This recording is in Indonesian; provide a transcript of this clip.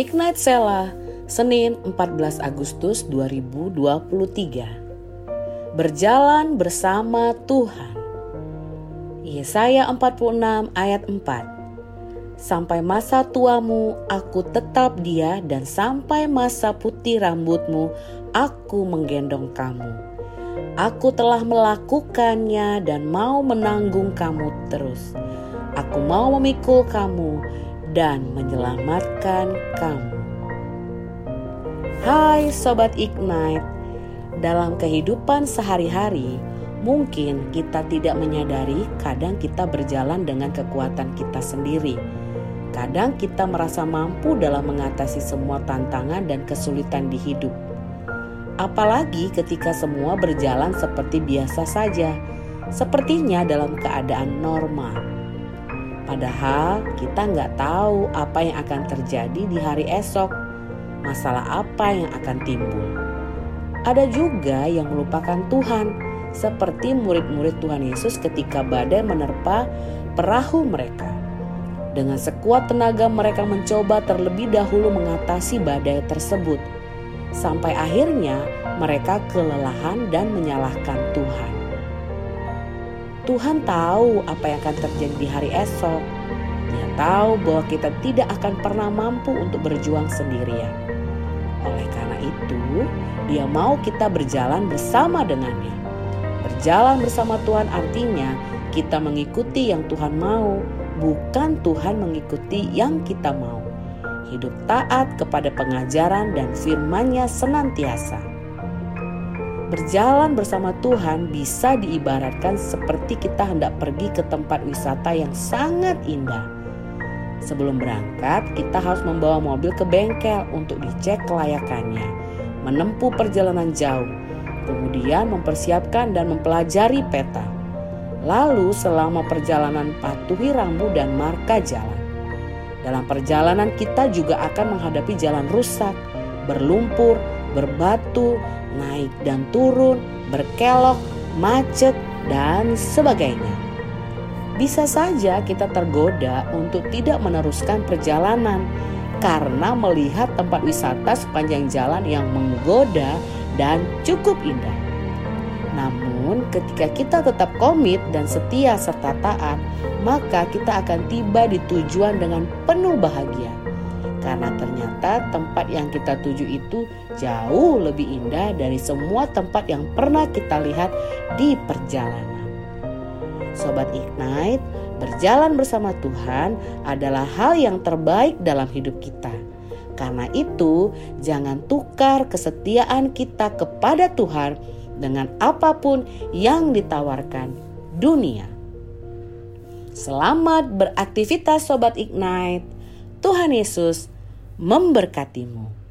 Ignite Sela, Senin 14 Agustus 2023. Berjalan bersama Tuhan. Yesaya 46 ayat 4. Sampai masa tuamu aku tetap dia dan sampai masa putih rambutmu aku menggendong kamu. Aku telah melakukannya dan mau menanggung kamu terus. Aku mau memikul kamu dan menyelamatkan kamu. Hai Sobat Ignite, dalam kehidupan sehari-hari mungkin kita tidak menyadari kadang kita berjalan dengan kekuatan kita sendiri. Kadang kita merasa mampu dalam mengatasi semua tantangan dan kesulitan di hidup. Apalagi ketika semua berjalan seperti biasa saja, sepertinya dalam keadaan normal. Padahal kita nggak tahu apa yang akan terjadi di hari esok, masalah apa yang akan timbul. Ada juga yang melupakan Tuhan, seperti murid-murid Tuhan Yesus ketika badai menerpa perahu mereka. Dengan sekuat tenaga mereka mencoba terlebih dahulu mengatasi badai tersebut. Sampai akhirnya mereka kelelahan dan menyalahkan Tuhan. Tuhan tahu apa yang akan terjadi di hari esok. Dia tahu bahwa kita tidak akan pernah mampu untuk berjuang sendirian. Oleh karena itu, Dia mau kita berjalan bersama dengannya. Berjalan bersama Tuhan artinya kita mengikuti yang Tuhan mau, bukan Tuhan mengikuti yang kita mau. Hidup taat kepada pengajaran dan firman-Nya senantiasa. Berjalan bersama Tuhan bisa diibaratkan seperti kita hendak pergi ke tempat wisata yang sangat indah. Sebelum berangkat, kita harus membawa mobil ke bengkel untuk dicek kelayakannya, menempuh perjalanan jauh, kemudian mempersiapkan dan mempelajari peta. Lalu, selama perjalanan, patuhi rambu dan marka jalan. Dalam perjalanan, kita juga akan menghadapi jalan rusak, berlumpur, berbatu, naik dan turun, berkelok, macet, dan sebagainya. Bisa saja kita tergoda untuk tidak meneruskan perjalanan karena melihat tempat wisata sepanjang jalan yang menggoda dan cukup indah. Namun, ketika kita tetap komit dan setia serta taat, maka kita akan tiba di tujuan dengan penuh bahagia karena ternyata tempat yang kita tuju itu jauh lebih indah dari semua tempat yang pernah kita lihat di perjalanan. Sobat Ignite, berjalan bersama Tuhan adalah hal yang terbaik dalam hidup kita. Karena itu, jangan tukar kesetiaan kita kepada Tuhan dengan apa pun yang ditawarkan dunia. Selamat beraktivitas, sobat Ignite. Tuhan Yesus memberkatimu.